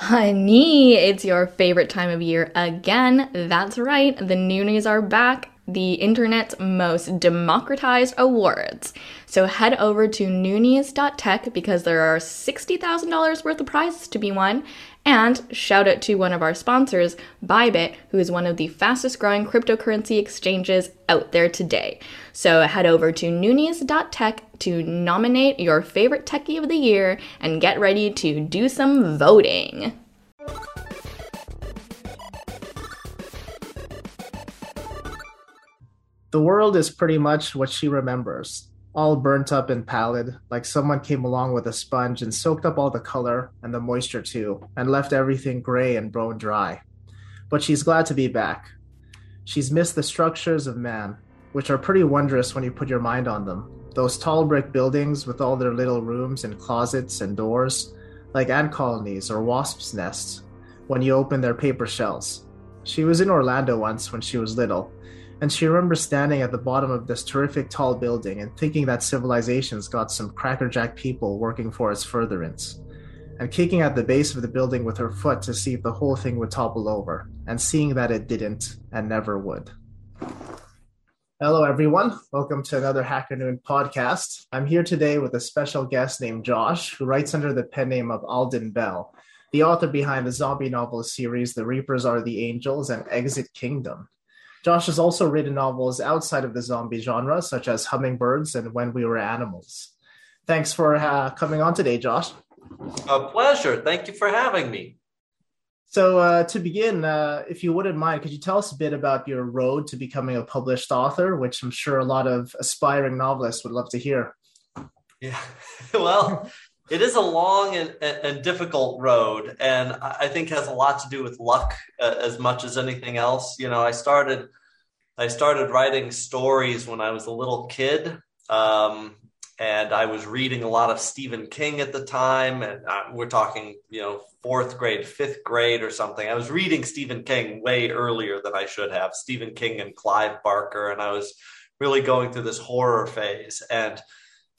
Honey, it's your favorite time of year again. That's right, the Noonies are back, the internet's most democratized awards. So head over to Noonies.tech because there are $60,000 worth of prizes to be won. And shout out to one of our sponsors, Bybit, who is one of the fastest growing cryptocurrency exchanges out there today. So head over to Noonies.tech to nominate your favorite techie of the year and get ready to do some voting. The world is pretty much what she remembers, all burnt up and pallid, like someone came along with a sponge and soaked up all the color and the moisture too, and left everything gray and bone dry. But she's glad to be back. She's missed the structures of man, which are pretty wondrous when you put your mind on them. Those tall brick buildings with all their little rooms and closets and doors, like ant colonies or wasps' nests, when you open their paper shells. She was in Orlando once when she was little, and she remembers standing at the bottom of this terrific tall building and thinking that civilization's got some crackerjack people working for its furtherance, and kicking at the base of the building with her foot to see if the whole thing would topple over, and seeing that it didn't and never would. Hello, everyone. Welcome to another Hacker Noon podcast. I'm here today with a special guest named Josh, who writes under the pen name of Alden Bell, the author behind the zombie novel series The Reapers Are the Angels and Exit Kingdom. Josh has also written novels outside of the zombie genre, such as Hummingbirds and When We Were Animals. Thanks for uh, coming on today, Josh. A pleasure. Thank you for having me. So, uh, to begin, uh, if you wouldn't mind, could you tell us a bit about your road to becoming a published author, which I'm sure a lot of aspiring novelists would love to hear? Yeah, well, it is a long and, and, difficult road, and I think has a lot to do with luck uh, as much as anything else. You know, I started I started writing stories when I was a little kid. Um, and I was reading a lot of Stephen King at the time, and uh, we're talking, you know, fourth grade, fifth grade, or something. I was reading Stephen King way earlier than I should have. Stephen King and Clive Barker, and I was really going through this horror phase, and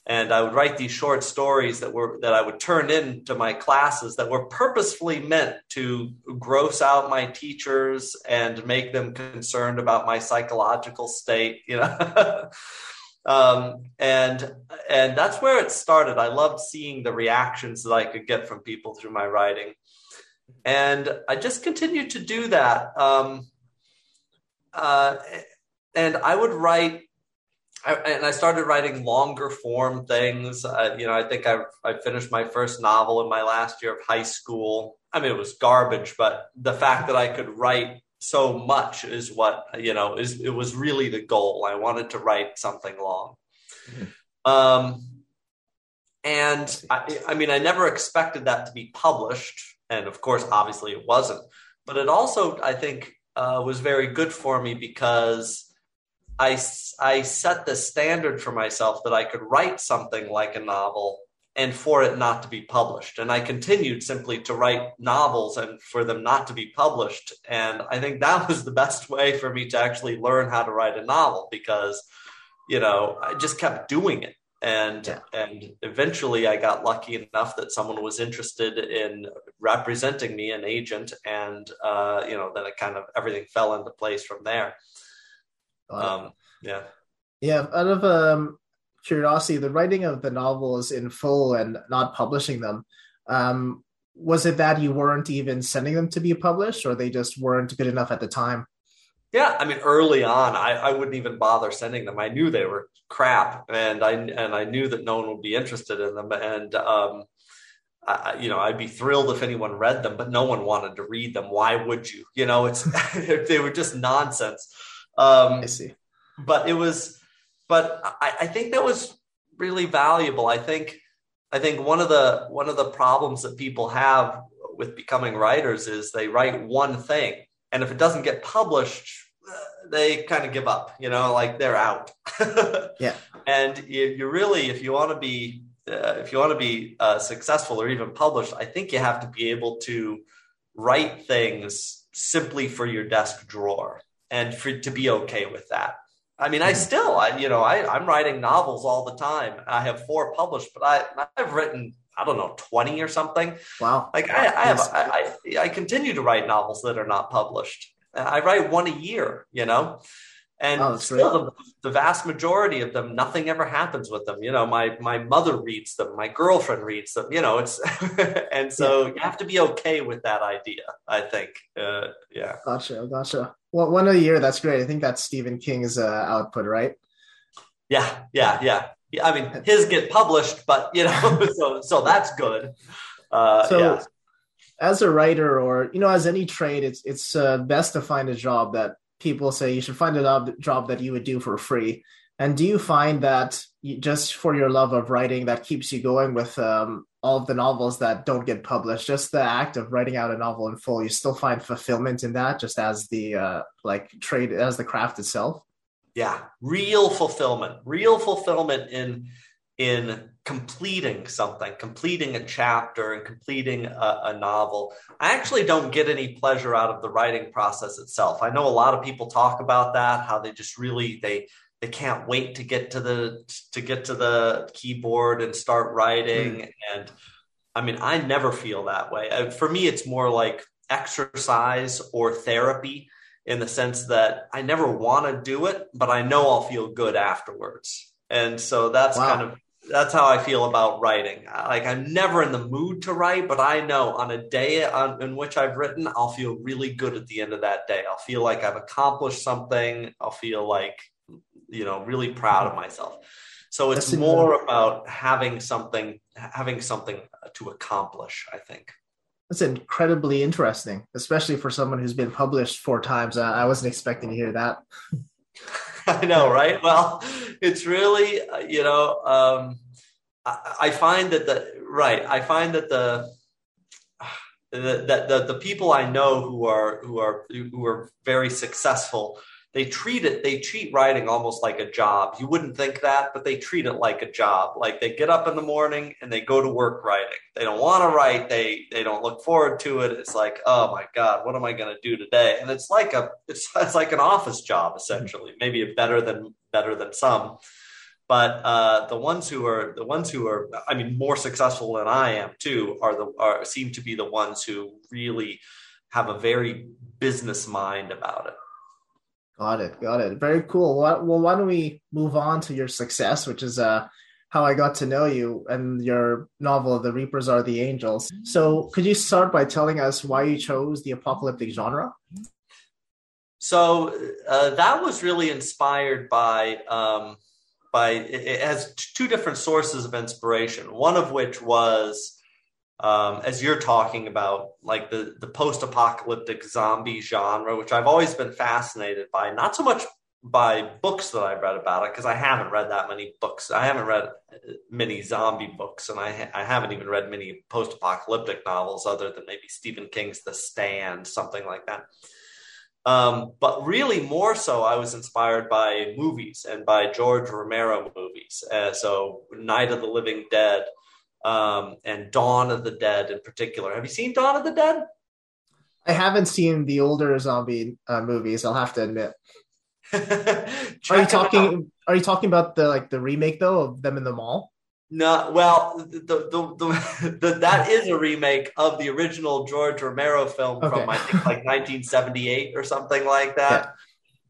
and I would write these short stories that were that I would turn into my classes that were purposefully meant to gross out my teachers and make them concerned about my psychological state, you know. um, and and that's where it started. I loved seeing the reactions that I could get from people through my writing, and I just continued to do that. Um, uh, and I would write, I, and I started writing longer form things. Uh, you know, I think I I finished my first novel in my last year of high school. I mean, it was garbage, but the fact that I could write so much is what you know is it was really the goal i wanted to write something long mm-hmm. um, and I, I mean i never expected that to be published and of course obviously it wasn't but it also i think uh, was very good for me because I, I set the standard for myself that i could write something like a novel and for it not to be published. And I continued simply to write novels and for them not to be published. And I think that was the best way for me to actually learn how to write a novel because, you know, I just kept doing it. And yeah. and eventually I got lucky enough that someone was interested in representing me, an agent, and uh, you know, then it kind of everything fell into place from there. Um, yeah. Yeah, out of um, curiosity, the writing of the novels in full and not publishing them, um, was it that you weren't even sending them to be published, or they just weren't good enough at the time? Yeah, I mean, early on, I, I wouldn't even bother sending them. I knew they were crap, and I and I knew that no one would be interested in them. And um, I, you know, I'd be thrilled if anyone read them, but no one wanted to read them. Why would you? You know, it's they were just nonsense. Um, I see. But it was but I, I think that was really valuable. I think I think one of the one of the problems that people have with becoming writers is they write one thing, and if it doesn't get published, they kind of give up. You know, like they're out. yeah. And you, you really, if you want to be uh, if you want to be uh, successful or even published, I think you have to be able to write things simply for your desk drawer and for to be okay with that. I mean, I hmm. still, I, you know, I, I'm writing novels all the time. I have four published, but I, I've written, I don't know, 20 or something. Wow. Like I, I have, I, I, I continue to write novels that are not published. I write one a year, you know, and oh, still the, the, vast majority of them, nothing ever happens with them. You know, my my mother reads them, my girlfriend reads them. You know, it's and so yeah. you have to be okay with that idea. I think, uh, yeah. Gotcha, gotcha. Well, one a year, that's great. I think that's Stephen King's uh, output, right? Yeah, yeah, yeah. yeah I mean, his get published, but you know, so so that's good. Uh, so, yeah. as a writer, or you know, as any trade, it's it's uh, best to find a job that people say you should find a job, that you would do for free. And do you find that you, just for your love of writing that keeps you going with um, all of the novels that don't get published, just the act of writing out a novel in full, you still find fulfillment in that, just as the uh, like trade as the craft itself? Yeah, real fulfillment, real fulfillment in in completing something, completing a chapter and completing a, a, novel. I actually don't get any pleasure out of the writing process itself. I know a lot of people talk about that, how they just really they they can't wait to get to the to get to the keyboard and start writing mm. and I mean, I never feel that way. Uh, for me it's more like exercise or therapy in the sense that I never want to do it, but I know I'll feel good afterwards. And so that's wow. kind of that's how I feel about writing. Like I'm never in the mood to write, but I know on a day on, in which I've written, I'll feel really good at the end of that day. I'll feel like I've accomplished something. I'll feel like you know really proud of myself. So it's That's more about having something having something to accomplish. I think. That's incredibly interesting, especially for someone who's been published four times. I wasn't expecting to hear that. I know, right? Well, it's really, you know, um, I, I, find that the right. I find that the that the, the people I know who are who are who are very successful they treat it they treat writing almost like a job. You wouldn't think that but they treat it like a job. Like they get up in the morning and they go to work writing. They don't want to write they they don't look forward to it. It's like oh my god what am i going to do today? And it's like a it's, it's like an office job essentially. Maybe better than better than some. But uh, the ones who are the ones who are i mean more successful than i am too are the are seem to be the ones who really have a very business mind about it Got it. Got it. Very cool. Well, why don't we move on to your success, which is uh, how I got to know you and your novel, The Reapers Are the Angels. So, could you start by telling us why you chose the apocalyptic genre? So, uh, that was really inspired by. Um, by it has two different sources of inspiration. One of which was um, as you're talking about, like the the post apocalyptic zombie genre, which I've always been fascinated by. Not so much by books that I've read about it, because I haven't read that many books. I haven't read many zombie books, and I ha- I haven't even read many post apocalyptic novels, other than maybe Stephen King's The Stand, something like that. Um, but really, more so, I was inspired by movies and by George Romero movies. Uh, so, Night of the Living Dead um, and Dawn of the Dead in particular. Have you seen Dawn of the Dead? I haven't seen the older zombie uh, movies. I'll have to admit. are you talking? Are you talking about the like the remake though of them in the mall? No, well, the, the, the, the, that is a remake of the original George Romero film okay. from I think like 1978 or something like that.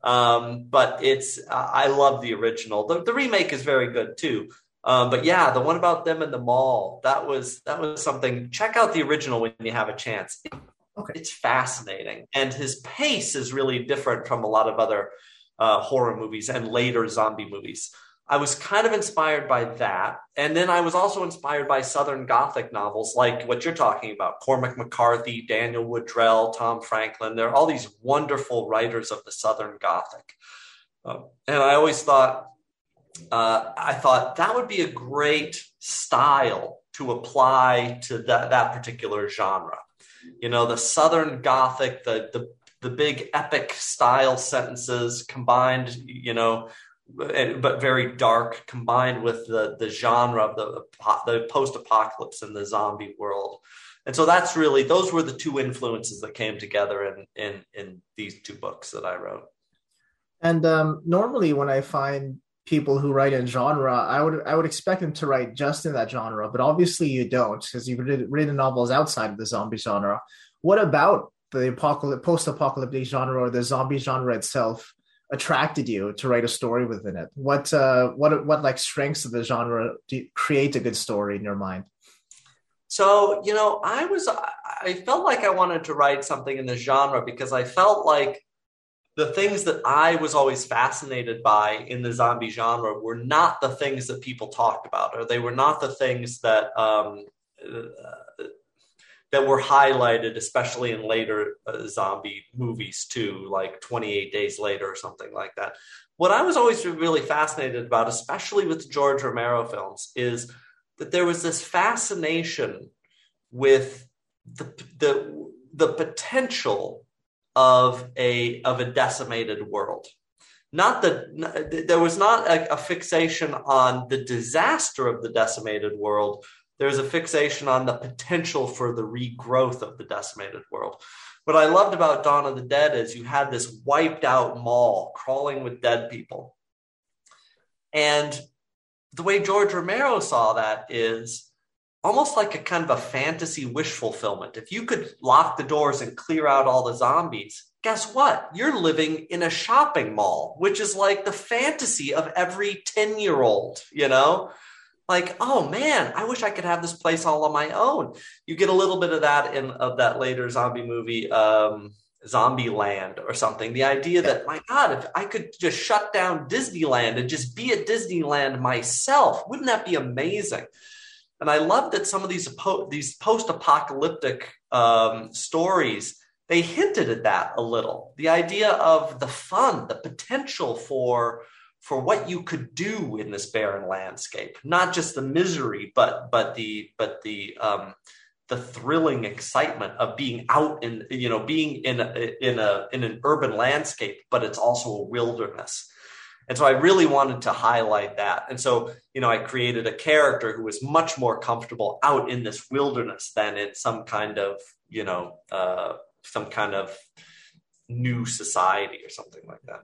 Yeah. Um, but it's I love the original. The, the remake is very good too. Um, but yeah, the one about them in the mall, that was that was something. Check out the original when you have a chance. Okay. It's fascinating. And his pace is really different from a lot of other uh, horror movies and later zombie movies. I was kind of inspired by that. And then I was also inspired by Southern Gothic novels like what you're talking about Cormac McCarthy, Daniel Woodrell, Tom Franklin. There are all these wonderful writers of the Southern Gothic. Uh, and I always thought, uh, I thought that would be a great style to apply to that, that particular genre. You know, the Southern Gothic, the, the, the big epic style sentences combined, you know, but very dark, combined with the, the genre of the, the post apocalypse and the zombie world. And so that's really, those were the two influences that came together in, in, in these two books that I wrote. And um, normally, when I find people who write in genre, I would I would expect them to write just in that genre, but obviously you don't because you've written novels outside of the zombie genre. What about the apocalypse, post-apocalyptic genre or the zombie genre itself attracted you to write a story within it? What uh, what what like strengths of the genre do create a good story in your mind? So you know, I was I felt like I wanted to write something in the genre because I felt like the things that I was always fascinated by in the zombie genre were not the things that people talked about, or they were not the things that um, uh, that were highlighted, especially in later uh, zombie movies too, like 28 Days Later or something like that. What I was always really fascinated about, especially with George Romero films, is that there was this fascination with the the, the potential of a of a decimated world. Not that there was not a, a, fixation on the disaster of the decimated world. There's a fixation on the potential for the regrowth of the decimated world. What i loved about dawn of the dead is you had this wiped out mall crawling with dead people. And the way george romero saw that is almost like a kind of a fantasy wish fulfillment. If you could lock the doors and clear out all the zombies, guess what? You're living in a shopping mall, which is like the fantasy of every 10 year old, you know? Like, oh man, I wish I could have this place all on my own. You get a little bit of that in of that later zombie movie, um, Zombie Land or something. The idea that, my God, if I could just shut down Disneyland and just be at Disneyland myself, wouldn't that be amazing? And I love that some of these these post-apocalyptic um, stories they hinted at that a little. The idea of the fun, the potential for for what you could do in this barren landscape, not just the misery, but but the but the um, the thrilling excitement of being out in you know being in a, in a in an urban landscape, but it's also a wilderness. And so I really wanted to highlight that. And so, you know, I created a character who was much more comfortable out in this wilderness than in some kind of, you know, uh, some kind of new society or something like that.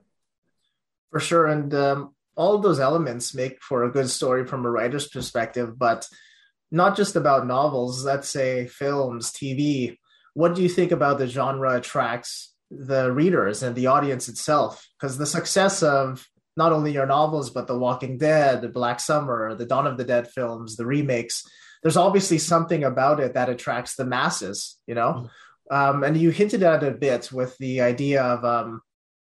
For sure. And um, all those elements make for a good story from a writer's perspective, but not just about novels, let's say films, TV. What do you think about the genre attracts the readers and the audience itself? Because the success of not only your novels, but The Walking Dead, The Black Summer, the Dawn of the Dead films, the remakes. There's obviously something about it that attracts the masses, you know? Mm. Um, and you hinted at it a bit with the idea of um,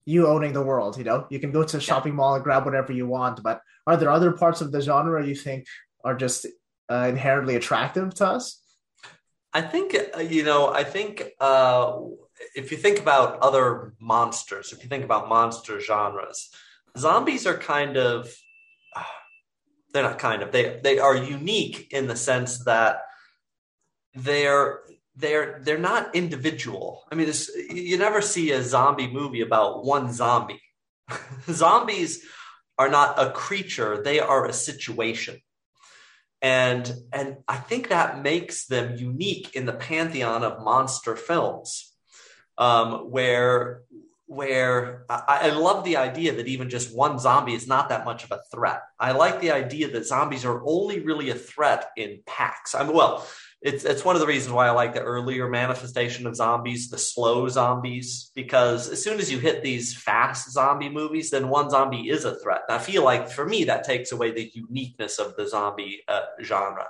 you owning the world, you know? You can go to a shopping mall and grab whatever you want, but are there other parts of the genre you think are just uh, inherently attractive to us? I think, uh, you know, I think uh, if you think about other monsters, if you think about monster genres, zombies are kind of they're not kind of they they are unique in the sense that they're they're they're not individual. I mean, you never see a zombie movie about one zombie. Zombies are not a creature; they are a situation, and and I think that makes them unique in the pantheon of monster films, um, where where I, I, love the idea that even just one zombie is not that much of a threat. I like the idea that zombies are only really a threat in packs. I mean, well, it's it's one of the reasons why I like the earlier manifestation of zombies, the slow zombies, because as soon as you hit these fast zombie movies, then one zombie is a threat. And I feel like for me that takes away the uniqueness of the zombie uh, genre.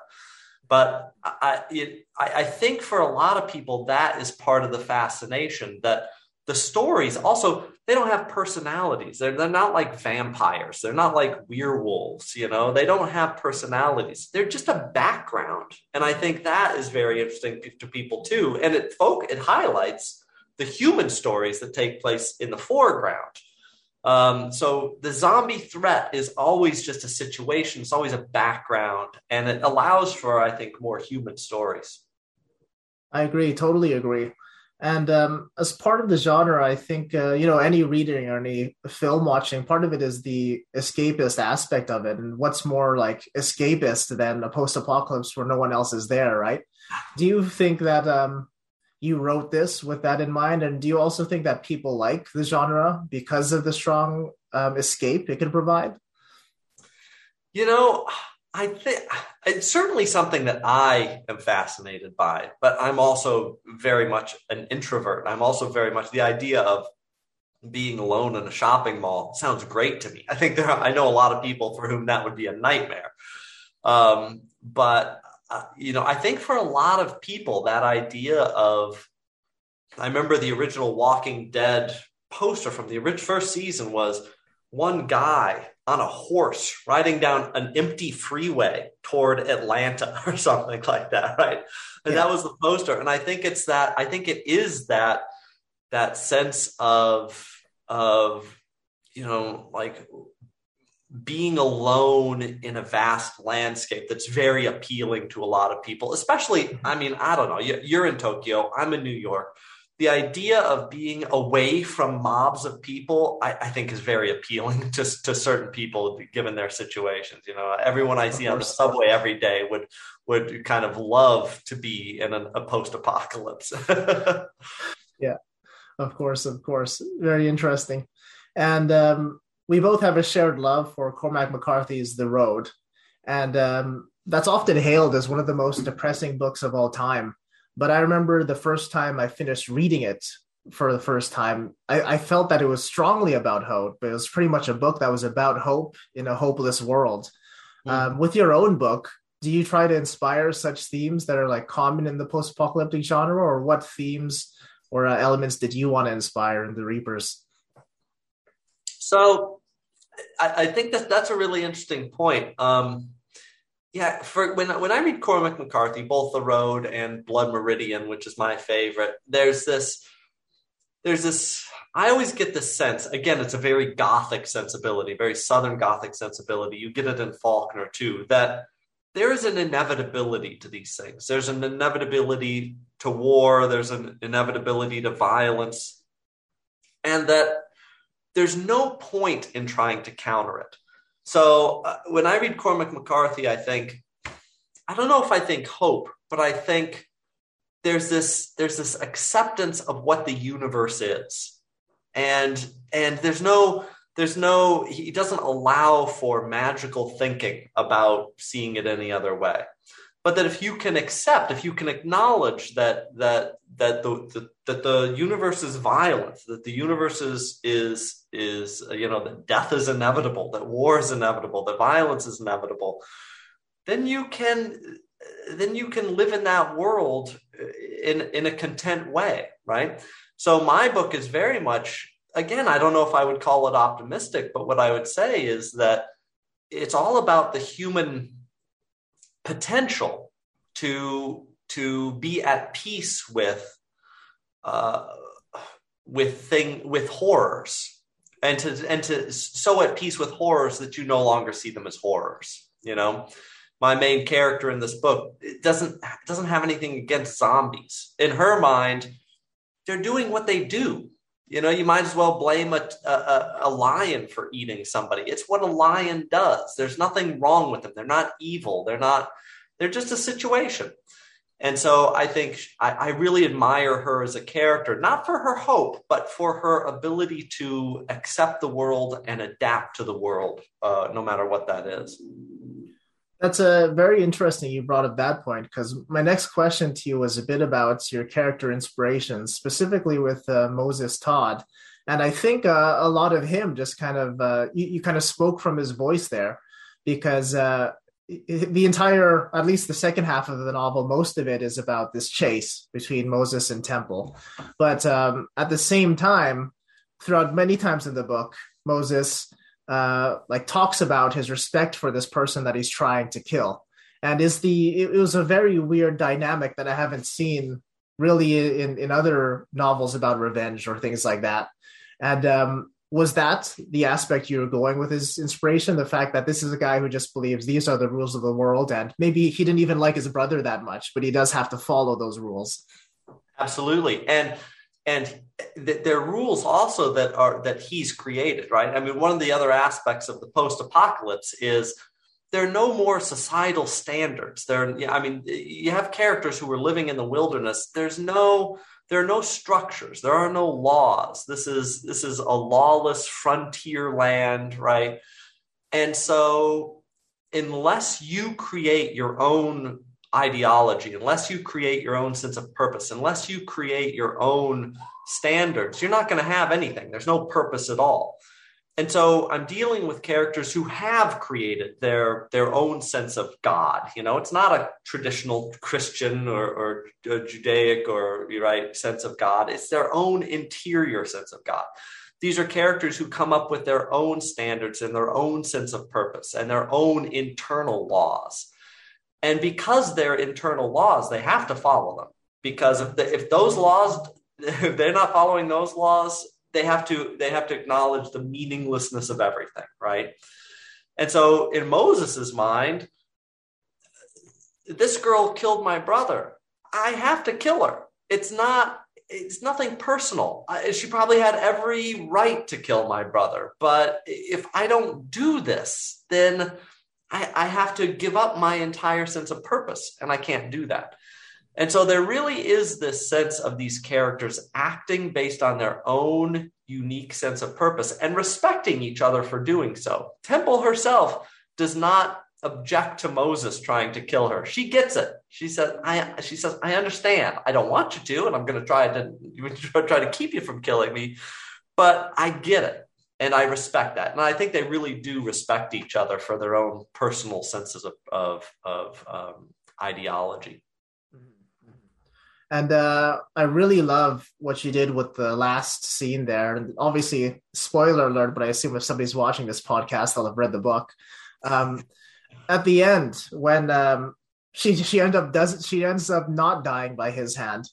But I, it, I I think for a lot of people that is part of the fascination that the stories also they don't have personalities. They're, they're not like vampires. They're not like werewolves you know? They don't have personalities. They're just a background. And i think that is very interesting to people too. And it folk it highlights the human stories that take place in the foreground. Um, so the zombie threat is always just a situation. It's always a background. And it allows for i think more human stories. I agree. Totally agree and um, as part of the genre, I think uh, you know any reading or any film watching, part of it is the escapist aspect of it. And what's more like escapist than a post-apocalypse where no one else is there, right? Do you think that um, you wrote this with that in mind? And do you also think that people like the genre because of the strong um, escape it can provide? You know, I think it's certainly something that I am fascinated by, but I'm also very much an introvert. I'm also very much the idea of being alone in a shopping mall sounds great to me. I think there, are, I know a lot of people for whom that would be a nightmare. Um, but uh, you know, I think for a lot of people, that idea of, I remember the original Walking Dead poster from the first season was one guy on a horse riding down an empty freeway toward Atlanta or something like that, right? And yeah. that was the poster. And I think it's that. I think it is that that sense of of you know like being alone in a vast landscape that's very appealing to a lot of people especially mm-hmm. i mean i don't know you're in tokyo i'm in new york the idea of being away from mobs of people, I, I, think, is very appealing to, to certain people given their situations. You know, everyone I see on the subway every day would would kind of love to be in a, a post apocalypse. yeah, of course, of course, very interesting. And um, we both have a shared love for Cormac McCarthy's The Road, and um, that's often hailed as one of the most depressing books of all time. But I remember the first time I finished reading it for the first time, I, I, felt that it was strongly about hope. but It was pretty much a book that was about hope in a hopeless world. Mm. Um, with your own book, do you try to inspire such themes that are like common in the post-apocalyptic genre, or what themes or uh, elements did you want to inspire in the Reapers? So, I, I think that that's a really interesting point. Um, yeah, for when when I read Cormac McCarthy, both The Road and Blood Meridian, which is my favorite, there's this there's this I always get this sense, again, it's a very gothic sensibility, very southern gothic sensibility. You get it in Faulkner too, that there is an inevitability to these things. There's an inevitability to war, there's an inevitability to violence, and that there's no point in trying to counter it. So uh, when I read Cormac McCarthy, I think, I don't know if I think hope, but I think there's this there's this acceptance of what the universe is, and and there's no there's no he doesn't allow for magical thinking about seeing it any other way but that if you can accept if you can acknowledge that that that the, the that the universe is violent that the universe is is is you know that death is inevitable that war is inevitable that violence is inevitable then you can then you can live in that world in in a content way right? So my book is very much again i don't know if i would call it optimistic but what i would say is that it's all about the human potential to to be at peace with uh, with thing with horrors. And to and to so at peace with horrors that you no longer see them as horrors you know? My main character in this book it doesn't doesn't have anything against zombies. In her mind they're doing what they do you know you might as well blame a, a, a lion for eating somebody. It's what a lion does. There's nothing wrong with them. They're not evil. They're not they're just a situation. And so I think I, I, really admire her as a character, not for her hope, but for her ability to accept the world and adapt to the world, uh, no matter what that is. That's a very interesting. You brought up that point because my next question to you was a bit about your character inspirations, specifically with uh, Moses Todd, and I think uh, a lot of him just kind of uh, you, you, kind of spoke from his voice there because uh, the entire, at least the second half of the novel, most of it is about this chase between Moses and Temple. But um, at the same time, throughout many times in the book, Moses uh, like talks about his respect for this person that he's trying to kill, and is the it, was a very weird dynamic that I haven't seen really in in other novels about revenge or things like that. And um, was that the aspect you were going with his inspiration? The fact that this is a guy who just believes these are the rules of the world and maybe he didn't even like his brother that much but he does have to follow those rules. Absolutely. And and there are rules also that are that he's created right? I mean one of the other aspects of the post-apocalypse is there are no more societal standards. There i mean you have characters who are living in the wilderness. There's no there are no structures. There are no laws. This is this is a lawless frontier land right? And so unless you create your own ideology, unless you create your own sense of purpose, unless you create your own standards, you're not going to have anything. There's no purpose at all. And so I'm dealing with characters who have created their their own sense of God. You know, it's not a traditional Christian or, or uh, Judaic or right sense of God. It's their own interior sense of God. These are characters who come up with their own standards and their own sense of purpose and their own internal laws. And because they're internal laws, they have to follow them. Because if, the, if those laws, if they're not following those laws, they have to they have to acknowledge the meaninglessness of everything, right? And so in Moses's mind, this girl killed my brother. I have to kill her. It's not it's nothing personal. She probably had every right to kill my brother, but if I don't do this, then I, I, have to give up my entire sense of purpose, and I can't do that. And so there really is this sense of these characters acting based on their own unique sense of purpose and respecting each other for doing so. Temple herself does not object to Moses trying to kill her. She gets it. She says, I she says, I understand. I don't want you to, and I'm gonna try to try to keep you from killing me, but I get it. And I respect that. And I think they really do respect each other for their own personal senses of of, of um, ideology. And uh, I really love what you did with the last scene there. And obviously, spoiler alert, but I assume if somebody's watching this podcast, they'll have read the book. Um, at the end when um, she she end up does she ends up not dying by his hand,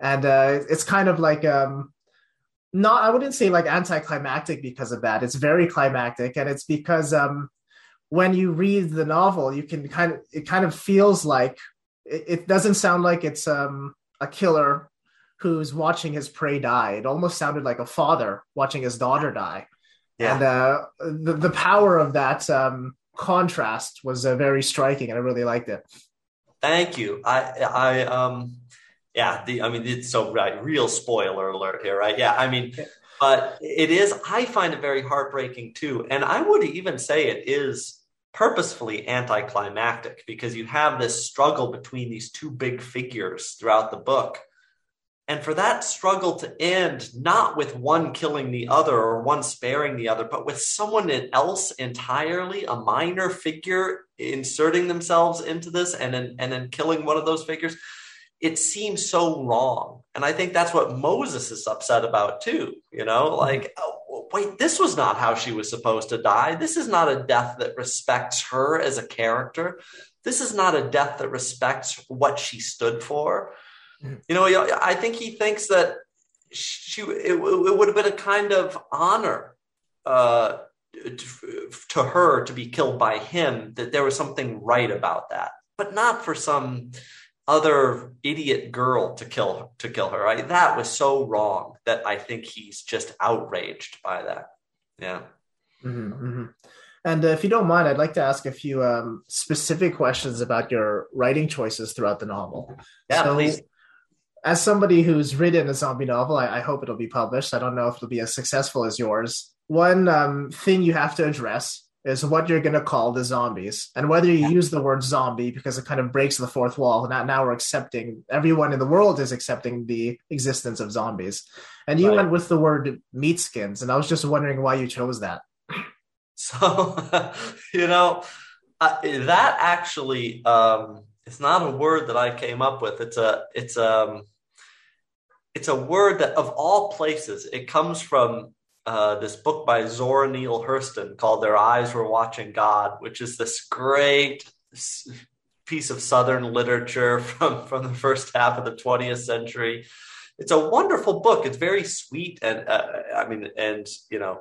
and uh, it's kind of like um, not I wouldn't say like anticlimactic because of that. It's very climactic, and it's because um, when you read the novel, you can kind of it kind of feels like it, it doesn't sound like it's um, a killer who's watching his prey die. It almost sounded like a father watching his daughter die. Yeah. And uh, the the power of that um, contrast was uh, very striking, and I really liked it. Thank you. I I um yeah. The I mean it's so right. Real spoiler alert here, right? Yeah. I mean, but it is. I find it very heartbreaking too, and I would even say it is purposefully anticlimactic because you have this struggle between these two big figures throughout the book and for that struggle to end not with one killing the other or one sparing the other, but with someone else entirely, a minor figure inserting themselves into this and then, and then killing one of those figures, it seems so wrong. And I think that's what Moses is upset about too. You know, mm-hmm. like, oh, wait, this was not how she was supposed to die. This is not a death that respects her as a character. This is not a death that respects what she stood for. You know, I think he thinks that she it, it would have been a kind of honor uh, to, to her to be killed by him. That there was something right about that, but not for some other idiot girl to kill to kill her. Right? That was so wrong that I think he's just outraged by that. Yeah. Mm-hmm, mm-hmm. And uh, if you don't mind, I'd like to ask a few um, specific questions about your writing choices throughout the novel. Yeah, so, please as somebody who's written a zombie novel, I, I, hope it'll be published. I don't know if it'll be as successful as yours. One um, thing you have to address is what you're going to call the zombies and whether you use the word zombie because it kind of breaks the fourth wall. Now, now we're accepting, everyone in the world is accepting the existence of zombies. And you right. went with the word meat skins. And I was just wondering why you chose that. So, you know, uh, that actually, um, it's not a word that I came up with. It's a, it's um, it's a word that of all places it comes from uh, this book by Zora Neale Hurston called Their Eyes Were Watching God, which is this great piece of Southern literature from, from the first half of the 20th century. It's a wonderful book. It's very sweet. And uh, I mean, and, you know,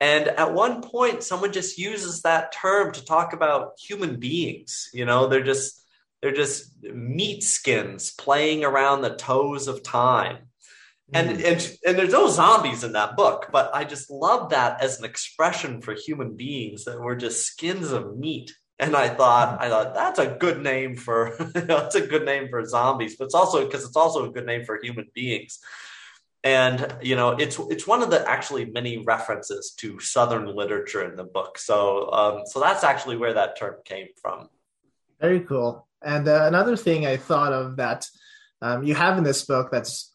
and at one point, someone just uses that term to talk about human beings. You know, they're just, they're just meat skins playing around the toes of time. And, mm. and and there's no zombies in that book, but I just love that as an expression for human beings that we're just skins of meat. And I thought, I thought that's a good name for that's a good name for zombies, but it's also because it's also a good name for human beings. and you know it's it's one of the actually many references to southern literature in the book so um, so that's actually where that term came from very cool and uh, another thing i thought of that um, you have in this book that's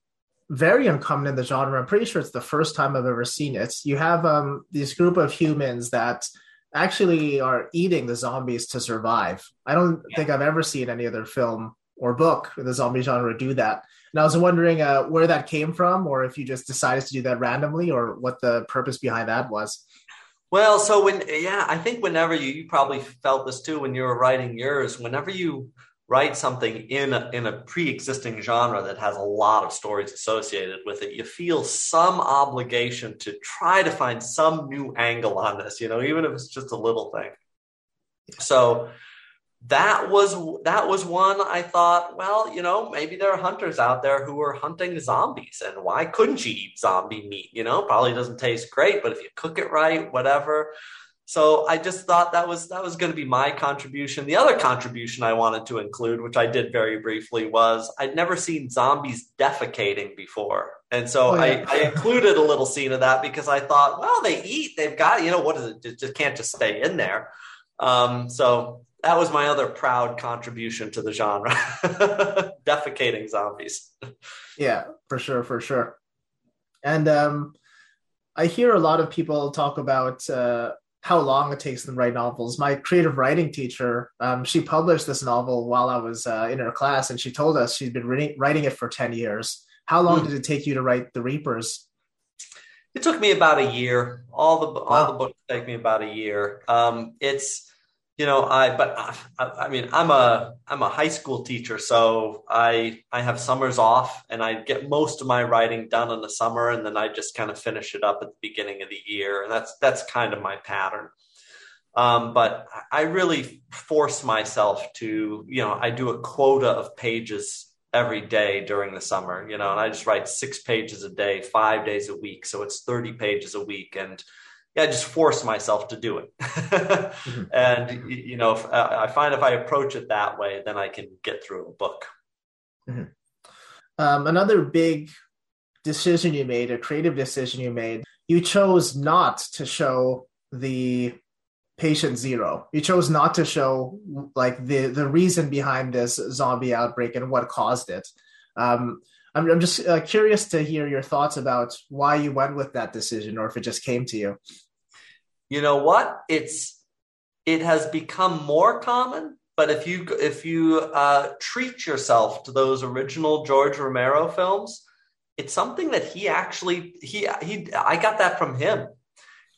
very uncommon in the genre i'm pretty sure it's the first time i've ever seen it you have um, this group of humans that actually are eating the zombies to survive i don't yeah. think i've ever seen any other film or book in the zombie genre do that and I was wondering uh, where that came from, or if you just decided to do that randomly, or what the purpose behind that was. Well, so when yeah, I think whenever you you probably felt this too when you were writing yours. Whenever you write something in a, in a pre-existing genre that has a lot of stories associated with it, you feel some obligation to try to find some new angle on this. You know, even if it's just a little thing. So that was that was one I thought, well, you know, maybe there are hunters out there who are hunting zombies, and why couldn't you eat zombie meat? You know, probably doesn't taste great, but if you cook it right, whatever. So I just thought that was that was going to be my contribution. The other contribution I wanted to include, which I did very briefly, was I'd never seen zombies defecating before. And so oh, yeah. I, I, included a little scene of that because I thought, well, they eat, they've got, you know, what is it? It just can't just stay in there. Um, so that was my other proud contribution to the genre defecating zombies yeah for sure for sure and um, i hear a lot of people talk about uh, how long it takes them to write novels. My creative writing teacher um, she published this novel while i was uh, in her class and she told us she'd been re- writing it for 10 years. How long mm. did it take you to write the reapers? It took me about a year. All the all wow. the books take me about a year. Um, it's you know i but I, I, mean i'm a i'm a high school teacher so i i have summers off and i get most of my writing done in the summer and then i just kind of finish it up at the beginning of the year. And that's that's kind of my pattern. Um, but i really force myself to you know i do a quota of pages every day during the summer you know and i just write six pages a day five days a week. So it's 30 pages a week and yeah, I just force myself to do it. mm-hmm. And you know, if, uh, I find if I approach it that way, then I can get through a book. Mm-hmm. Um, another big decision you made, a creative decision you made, you chose not to show the patient zero. You chose not to show like the the reason behind this zombie outbreak and what caused it. Um, I'm, I'm just uh, curious to hear your thoughts about why you went with that decision, or if it just came to you. You know what? It's it has become more common, but if you if you uh, treat yourself to those original George Romero films, it's something that he actually he he I got that from him.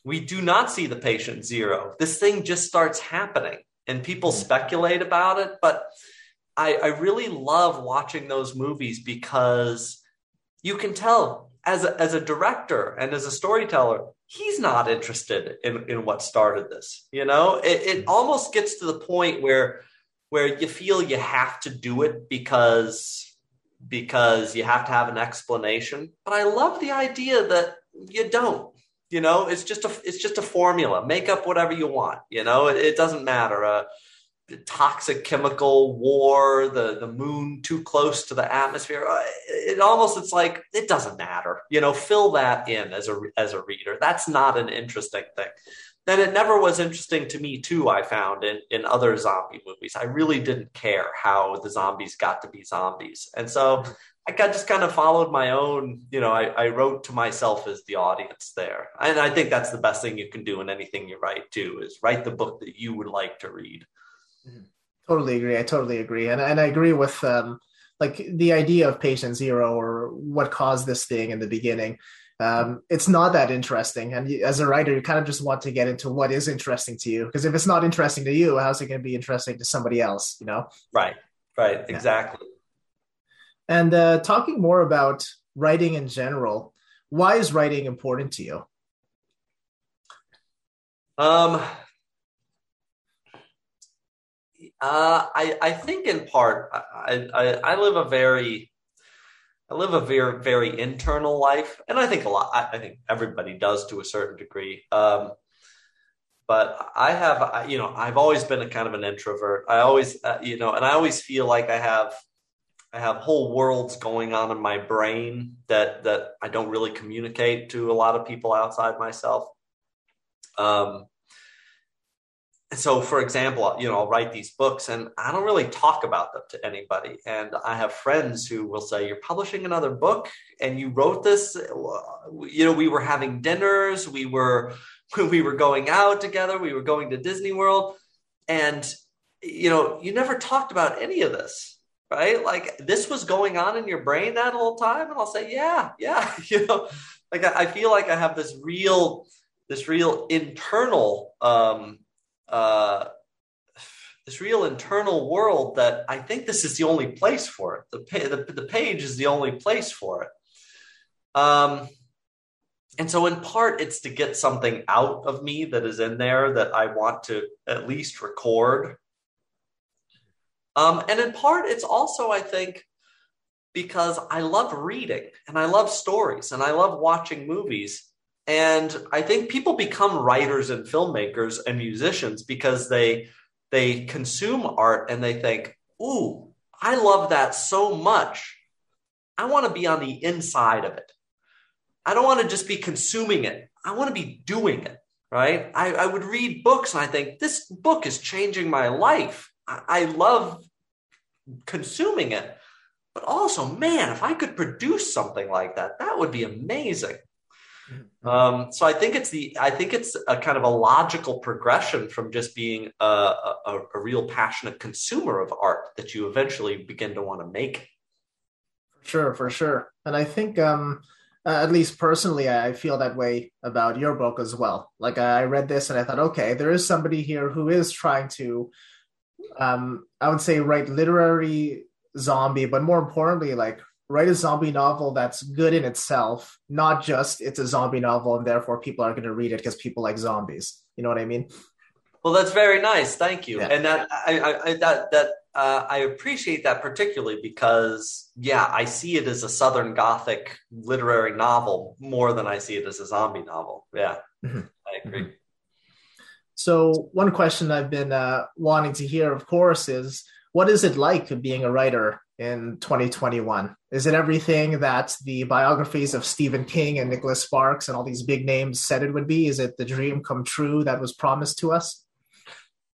We do not see the patient zero. This thing just starts happening, and people mm-hmm. speculate about it, but I, I really love watching those movies because you can tell as a, as a director and as a storyteller, he's not interested in, in what started this. You know, it, it almost gets to the point where where you feel you have to do it because because you have to have an explanation. But I love the idea that you don't. You know, it's just a it's just a formula. Make up whatever you want. You know, it, it doesn't matter. Uh, toxic chemical war, the the moon too close to the atmosphere. Uh, it almost it's like it doesn't matter. You know, fill that in as a as a reader. That's not an interesting thing. Then it never was interesting to me too. I found in in other zombie movies, I really didn't care how the zombies got to be zombies, and so. I got, just kind of followed my own, you know, I, I wrote to myself as the audience there. And I think that's the best thing you can do in anything you write too, is write the book that you would like to read. Totally agree. I totally agree, and and I agree with um, like the idea of patient zero or what caused this thing in the beginning. Um, it's not that interesting, and as a writer, you kind of just want to get into what is interesting to you. Because if it's not interesting to you, how's it going to be interesting to somebody else? You know? Right. Right. Yeah. Exactly. And uh, talking more about writing in general, why is writing important to you? Um, uh, I I think in part I, I, I live a very I live a very very internal life, and I think a lot. I, I think everybody does to a certain degree. Um, but I have you know I've always been a kind of an introvert. I always uh, you know, and I always feel like I have I have whole worlds going on in my brain that that I don't really communicate to a lot of people outside myself. Um, so for example you know i'll write these books and i don't really talk about them to anybody. And i have friends who will say you're publishing another book and you wrote this you know we were having dinners we were we were going out together we were going to disney world. And you know you never talked about any of this right? Like this was going on in your brain that whole time? And i'll say yeah yeah. You know like i feel like i have this real this real internal um uh, this real internal world that I think this is the only place for it. The, the, the page is the only place for it. Um, and so, in part, it's to get something out of me that is in there that I want to at least record. Um, and in part, it's also, I think, because I love reading and I love stories and I love watching movies. And I think people become writers and filmmakers and musicians because they they consume art and they think, "Ooh, I love that so much. I want to be on the inside of it. I don't want to just be consuming it. I want to be doing it." Right? I, I would read books and I think this book is changing my life. I, I love consuming it. But also, man, if I could produce something like that, that would be amazing. Mm-hmm. Um, so I think it's the I think it's a kind of a logical progression from just being a, a, a real passionate consumer of art that you eventually begin to want to make. For sure, for sure, and I think um, at least personally, I feel that way about your book as well. Like I read this and I thought, okay, there is somebody here who is trying to, um, I would say, write literary zombie, but more importantly, like write a zombie novel that's good in itself, not just it's a zombie novel and therefore people are going to read it because people like zombies. You know what I mean? Well, that's very nice. Thank you. Yeah. And that I, I, that that uh, I appreciate that particularly because yeah, I see it as a Southern Gothic literary novel more than I see it as a zombie novel. Yeah, mm-hmm. I agree. Mm-hmm. So one question I've been uh, wanting to hear, of course, is what is it like being a writer in 2021? Is it everything that the biographies of Stephen King and Nicholas Sparks and all these big names said it would be? Is it the dream come true that was promised to us?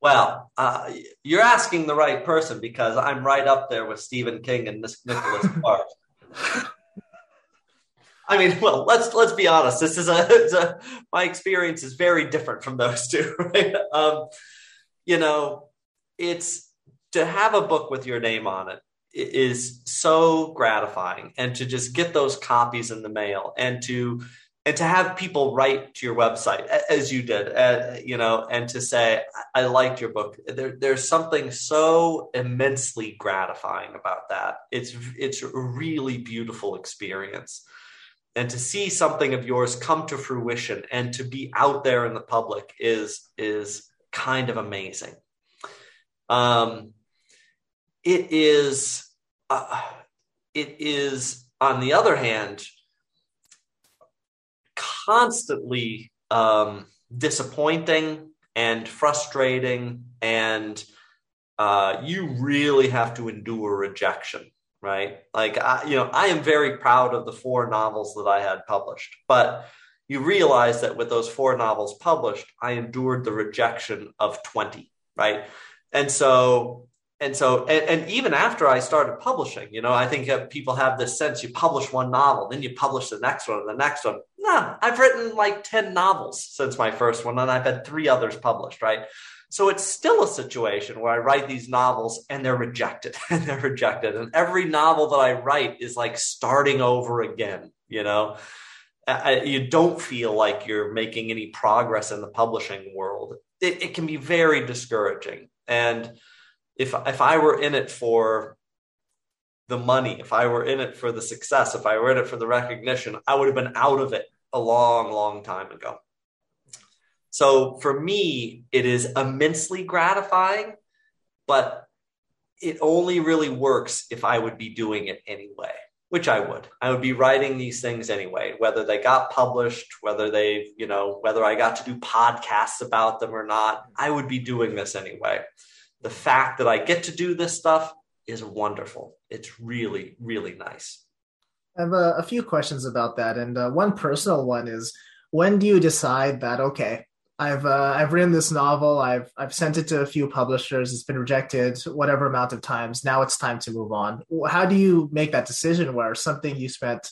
Well, uh, you're asking the right person because I'm right up there with Stephen King and Nicholas Sparks. I mean, well, let's let's be honest. This is a, a, my experience is very different from those two. Right? Um, you know, it's to have a book with your name on it is so gratifying. And to just get those copies in the mail and to and to have people write to your website as you did uh, you know and to say i liked your book. There, there's something so immensely gratifying about that. It's it's a really beautiful experience. And to see something of yours come to fruition and to be out there in the public is is kind of amazing. Um it is uh, it is on the other hand constantly um, disappointing and frustrating and uh, you really have to endure rejection right? Like I, you know i am very proud of the four novels that i had published but you realize that with those four novels published i endured the rejection of 20 right? And so and so and, and, even after i started publishing you know i think people have this sense you publish one novel then you publish the next one and the next one. No i've written like 10 novels since my first one and i've had three others published right? So it's still a situation where i write these novels and they're rejected and they're rejected. And every novel that i write is like starting over again you know? I, you don't feel like you're making any progress in the publishing world. It, it can be very discouraging. And if if I were in it for the money, if I were in it for the success, if I were in it for the recognition, I would have been out of it a long, long time ago. So for me, it is immensely gratifying, but it only really works if I would be doing it anyway, which I would. I would be writing these things anyway, whether they got published, whether they, you know, whether I got to do podcasts about them or not, I would be doing this anyway the fact that I get to do this stuff is wonderful. It's really, really nice. I have a, a few questions about that, and uh, one personal one is: When do you decide that okay, I've uh, I've written this novel, I've I've sent it to a few publishers, it's been rejected whatever amount of times. Now it's time to move on. How do you make that decision where something you spent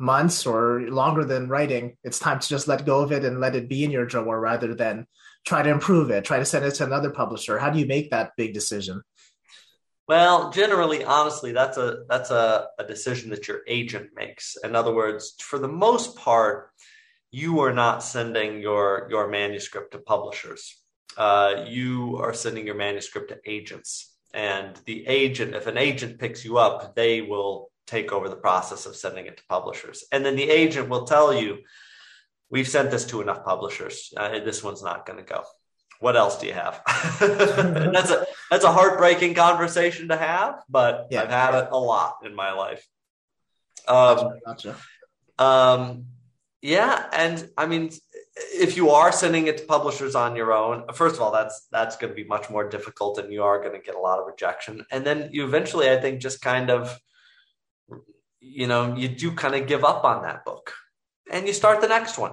months or longer than writing, it's time to just let go of it and let it be in your drawer rather than try to improve it, try to send it to another publisher? How do you make that big decision? Well, generally, honestly, that's a that's a, a decision that your agent makes. In other words, for the most part, you are not sending your your manuscript to publishers. Uh, you are sending your manuscript to agents, and the agent, if an agent picks you up, they will take over the process of sending it to publishers, and then the agent will tell you, "We've sent this to enough publishers. Uh, this one's not going to go." what else do you have? that's a that's a heartbreaking conversation to have, but yeah. I've had it a lot in my life. Um, gotcha. Um, yeah, and I mean, if you are sending it to publishers on your own, first of all, that's that's going to be much more difficult, and you are going to get a lot of rejection. And then you eventually, I think, just kind of, you know, you do kind of give up on that book, and you start the next one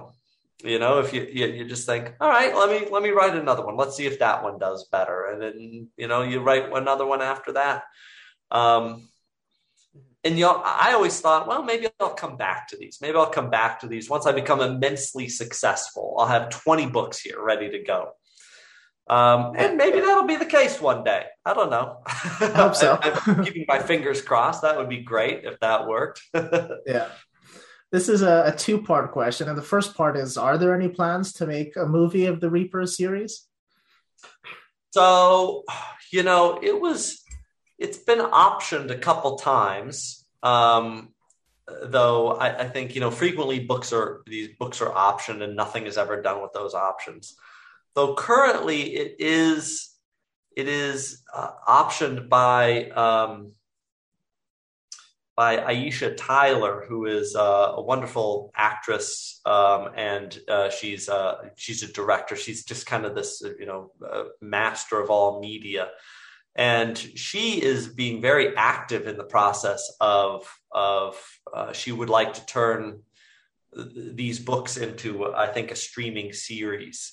you know if you, you, you just think all right let me let me write another one let's see if that one does better and then you know you write another one after that um and you know i always thought well maybe i'll come back to these maybe i'll come back to these once i become immensely successful i'll have 20 books here ready to go um, and maybe that'll be the case one day. I don't know. I hope so. I, am keeping my fingers crossed. That would be great if that worked. yeah. This is a, a two part question. And the first part is Are there any plans to make a movie of the Reaper series? So, you know, it was, it's been optioned a couple times. Um, though I, I, think you know frequently books are these books are optioned and nothing is ever done with those options though currently it is it is uh, optioned by um, by Aisha Tyler, who is uh, a wonderful actress, um, and uh, she's uh, she's a director. She's just kind of this, you know, uh, master of all media, and she is being very active in the process of of uh, she would like to turn these books into, I think, a streaming series.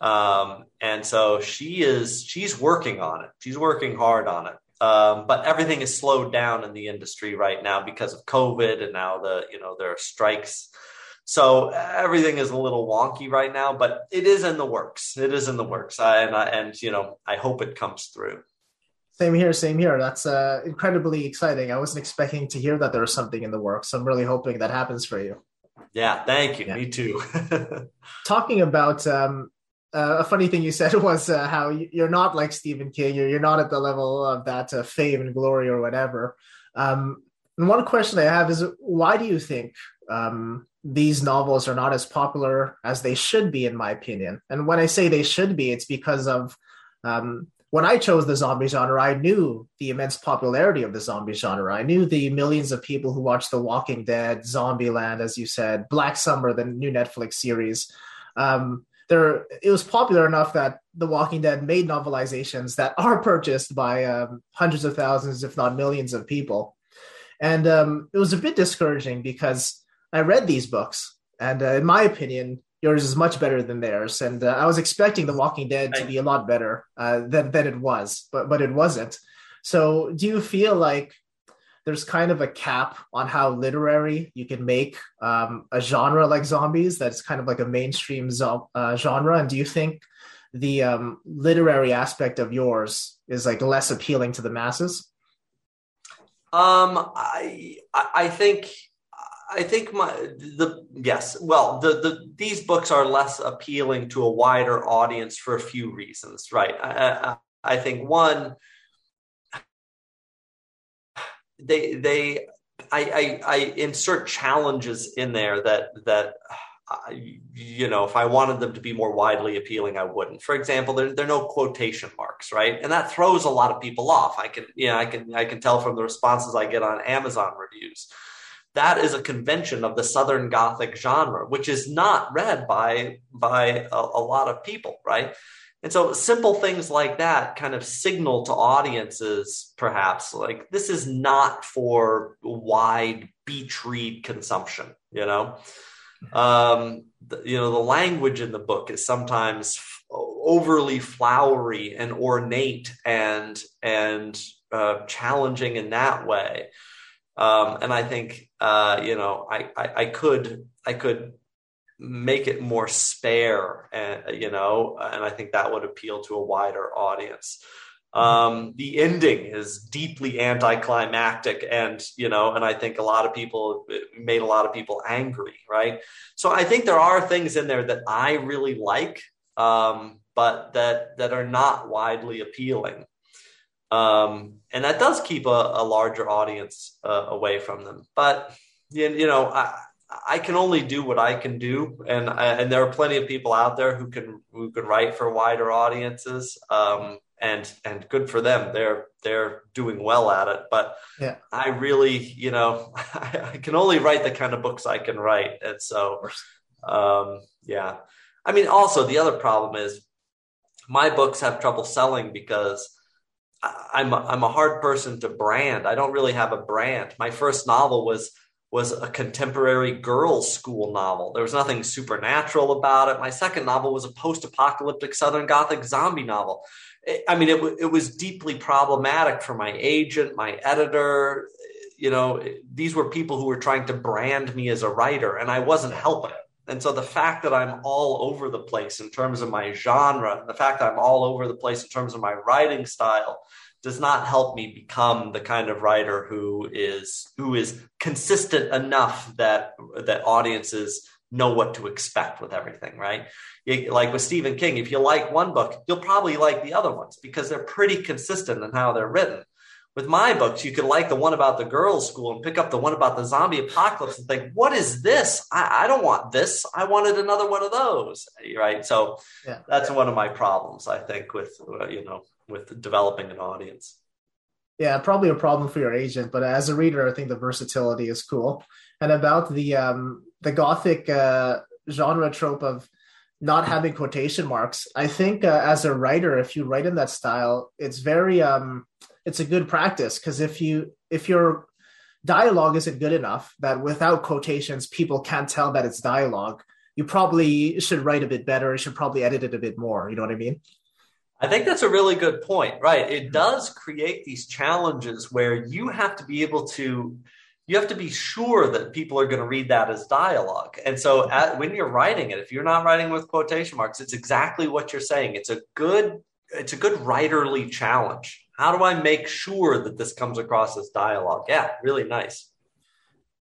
Um, and so she is she's working on it. She's working hard on it. Um, but everything is slowed down in the industry right now because of COVID and now the you know there are strikes. So everything is a little wonky right now, but it is in the works. It is in the works, I, and I, and you know I hope it comes through. Same here, same here. That's uh, incredibly exciting. I wasn't expecting to hear that there was something in the works. I'm really hoping that happens for you. Yeah, thank you. Yeah. Me too. Talking about um, uh, a funny thing you said was uh, how you're not like Stephen King. You're, you're not at the level of that uh, fame and glory or whatever. Um, and one question I have is why do you think um, these novels are not as popular as they should be, in my opinion? And when I say they should be, it's because of um, when I chose the zombie genre, I knew the immense popularity of the zombie genre. I knew the millions of people who watched The Walking Dead, Zombieland, as you said, Black Summer, the new Netflix series. Um, there it was popular enough that The Walking Dead made novelizations that are purchased by um, hundreds of thousands, if not millions, of people. And um, it was a bit discouraging because I read these books, and uh, in my opinion, yours is much better than theirs. And uh, I was expecting The Walking Dead to be a lot better uh, than than it was, but but it wasn't. So, do you feel like there's kind of a cap on how literary you can make um, a genre like zombies that's kind of like a mainstream zo- uh, genre and do you think the um, literary aspect of yours is like less appealing to the masses um i i think I think my the yes, well, the the these books are less appealing to a wider audience for a few reasons, right? I, I, I think one, they they I, I, I insert challenges in there that that uh, you know if I wanted them to be more widely appealing, I wouldn't. For example, there, there are no quotation marks, right, and that throws a lot of people off. I can you know I can I can tell from the responses I get on Amazon reviews. That is a convention of the Southern Gothic genre, which is not read by by a, a lot of people, right? And so simple things like that kind of signal to audiences, perhaps, like this is not for wide beach read consumption, you know? Um, the, you know, the language in the book is sometimes overly flowery and ornate and, and uh, challenging in that way. Um, and I think, uh, you know, I, I, I could, I could make it more spare and you know and i think that would appeal to a wider audience. Um, the ending is deeply anticlimactic and you know and i think a lot of people made a lot of people angry right? So i think there are things in there that i really like um, but that that are not widely appealing. Um, and that does keep a, a larger audience uh, away from them. But you, you know I, I can only do what I can do, and and there are plenty of people out there who can who can write for wider audiences, um, and and good for them. They're they're doing well at it. But yeah. I really, you know, I, can only write the kind of books I can write, and so, um, yeah. I mean, also the other problem is my books have trouble selling because. I'm a, I'm a hard person to brand. I don't really have a brand. My first novel was was a contemporary girls' school novel. There was nothing supernatural about it. My second novel was a post apocalyptic Southern Gothic zombie novel. I mean, it, w- it was deeply problematic for my agent, my editor. You know, these were people who were trying to brand me as a writer, and I wasn't helping. And so the fact that I'm all over the place in terms of my genre, the fact that I'm all over the place in terms of my writing style, does not help me become the kind of writer who is who is consistent enough that that audiences know what to expect with everything right? Like with stephen king if you like one book you'll probably like the other ones because they're pretty consistent in how they're written. With my books you could like the one about the girls school and pick up the one about the zombie apocalypse and think what is this? I, I don't want this. I wanted another one of those right? So yeah. that's one of my problems i think with uh, you know with developing an audience. Yeah, probably a problem for your agent, but as a reader, I think the versatility is cool. And about the um, the gothic uh, genre trope of not having quotation marks, I think uh, as a writer, if you write in that style, it's very um, it's a good practice because if you if your dialogue isn't good enough that without quotations people can't tell that it's dialogue, you probably should write a bit better. You should probably edit it a bit more. You know what I mean? I think that's a really good point, right? It mm-hmm. does create these challenges where you have to be able to you have to be sure that people are going to read that as dialogue. And so mm-hmm. at, when you're writing it, if you're not writing with quotation marks, it's exactly what you're saying. It's a good it's a good writerly challenge. How do I make sure that this comes across as dialogue? Yeah, really nice.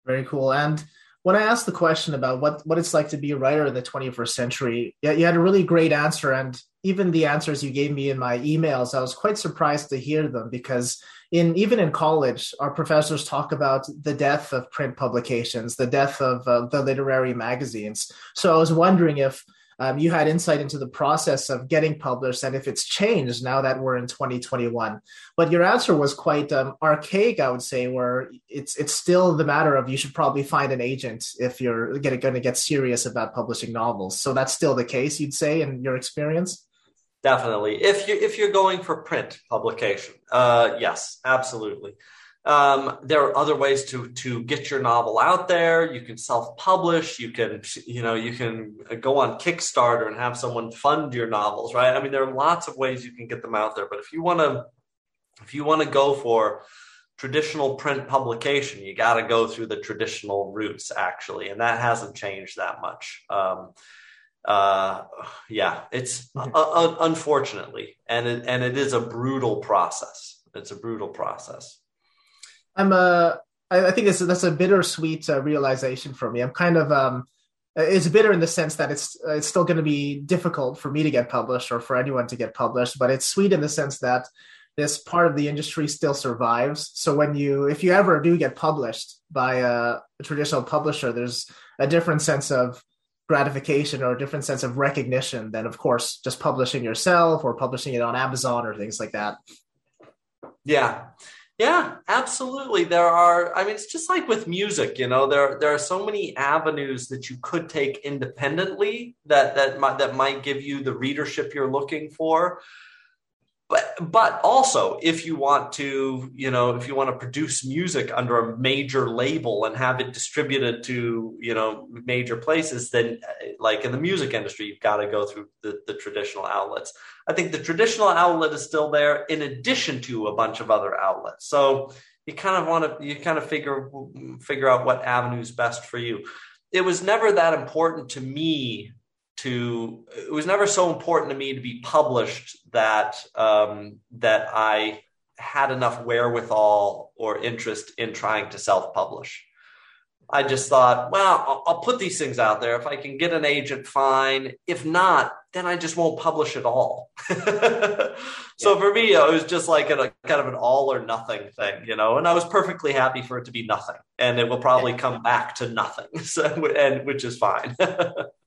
Very cool. And when I asked the question about what, what it's like to be a writer in the 21st century, yeah, you had a really great answer. And even the answers you gave me in my emails, I was quite surprised to hear them because in even in college, our professors talk about the death of print publications, the death of uh, the literary magazines. So I was wondering if um, you had insight into the process of getting published and if it's changed now that we're in 2021 but your answer was quite um, archaic i would say where it's it's still the matter of you should probably find an agent if you're going to get serious about publishing novels. So that's still the case you'd say in your experience definitely if you if you're going for print publication uh, yes absolutely um, there are other ways to to get your novel out there. You can self publish. You can you know you can go on Kickstarter and have someone fund your novels, right? I mean, there are lots of ways you can get them out there. But if you want to if you want to go for traditional print publication, you got to go through the traditional routes actually, and that hasn't changed that much. Um, uh, yeah, it's uh, uh, unfortunately, and it, and it is a brutal process. It's a brutal process. I'm a. I think it's that's a bittersweet uh, realization for me. I'm kind of um, it's bitter in the sense that it's it's still going to be difficult for me to get published or for anyone to get published, but it's sweet in the sense that this part of the industry still survives. So when you if you ever do get published by a, a traditional publisher, there's a different sense of gratification or a different sense of recognition than of course just publishing yourself or publishing it on Amazon or things like that. Yeah Yeah, absolutely. There are. I mean, it's just like with music. You know, there there are so many avenues that you could take independently that that might, that might give you the readership you're looking for but but also if you want to you know if you want to produce music under a major label and have it distributed to you know major places then uh, like in the music industry you've got to go through the, the traditional outlets. I think the traditional outlet is still there in addition to a bunch of other outlets. So you kind of want to you kind of figure figure out what avenue is best for you. It was never that important to me to it was never so important to me to be published that um, that I had enough wherewithal or interest in trying to self-publish. I just thought, well, I'll, I'll, put these things out there. If I can get an agent, fine. If not, then I just won't publish at all. so yeah. for me, it was just like a, kind of an all or nothing thing, you know. And I was perfectly happy for it to be nothing, and it will probably yeah. come back to nothing, so, and which is fine.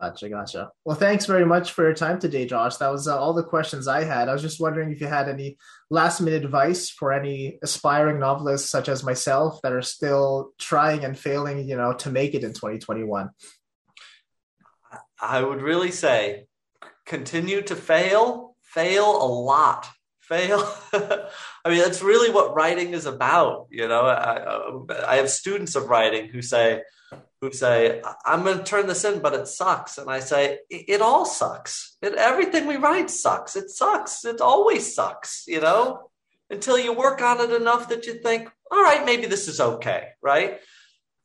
Gotcha, gotcha. Well, thanks very much for your time today, Josh. That was uh, all the questions I had. I was just wondering if you had any last minute advice for any aspiring novelists such as myself that are still trying and failing, you know, to make it in 2021. I would really say continue to fail, fail a lot. Fail. I mean, that's really what writing is about. You know, I, I have students of writing who say, who say, I'm going to turn this in, but it sucks. And I say, it all sucks. It, everything we write sucks. It sucks. It always sucks, you know, until you work on it enough that you think, all right, maybe this is okay, right?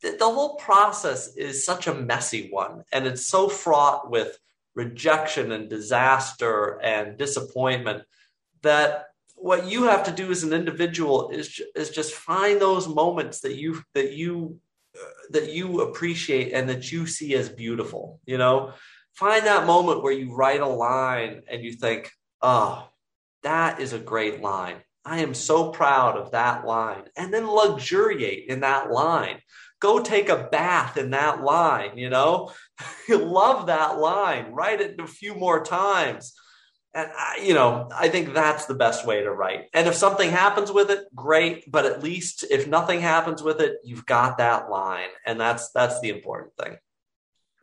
The, the whole process is such a messy one. And it's so fraught with rejection and disaster and disappointment that what you have to do as an individual is, is just find those moments that you that you that you appreciate and that you see as beautiful you know? Find that moment where you write a line and you think oh that is a great line. I am so proud of that line. And then luxuriate in that line. Go take a bath in that line you know? Love that line. Write it a few more times and I, you know i think that's the best way to write. And if something happens with it great. But at least if nothing happens with it you've got that line. And that's that's the important thing.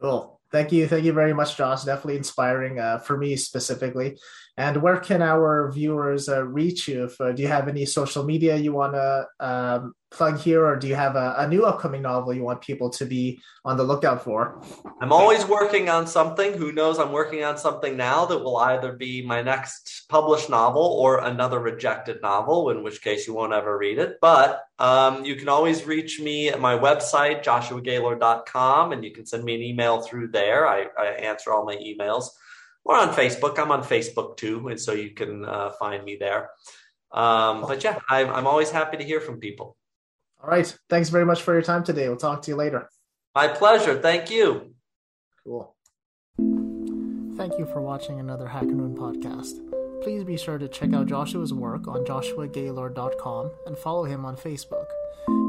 Cool. Thank you. Thank you very much josh. Definitely inspiring uh, for me specifically and where can our viewers uh, reach you if uh, do you have any social media you want to um, plug here, or do you have a, a, new upcoming novel you want people to be on the lookout for? I'm always working on something. Who knows? I'm working on something now that will either be my next published novel or another rejected novel, in which case you won't ever read it. But um, you can always reach me at my website, joshuagaylord.com, and you can send me an email through there. I, I answer all my emails. Or on Facebook. I'm on Facebook too, and so you can uh, find me there. Um, but yeah, I'm, I'm always happy to hear from people. All right. Thanks very much for your time today. We'll talk to you later. My pleasure. Thank you. Cool. Thank you for watching another HackerNoon podcast. Please be sure to check out Joshua's work on joshuagaylord.com and follow him on Facebook.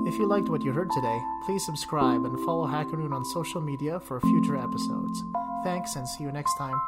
If you liked what you heard today, please subscribe and follow HackerNoon on social media for future episodes. Thanks and see you next time.